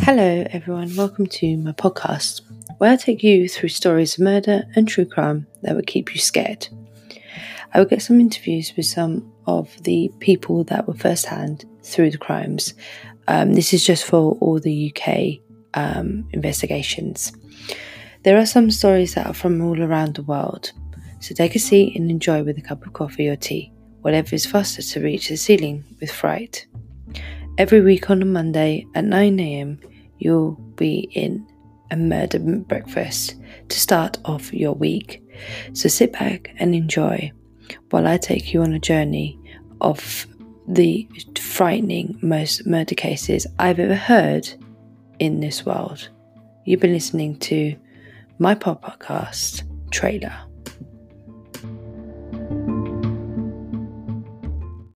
Hello, everyone. Welcome to my podcast, where I take you through stories of murder and true crime that would keep you scared. I will get some interviews with some of the people that were firsthand through the crimes. Um, this is just for all the UK um, investigations. There are some stories that are from all around the world, so take a seat and enjoy with a cup of coffee or tea, whatever is faster to reach the ceiling with fright. Every week on a Monday at 9am, you'll be in a murder breakfast to start off your week. So sit back and enjoy while I take you on a journey of the frightening most murder cases I've ever heard in this world. You've been listening to my podcast trailer.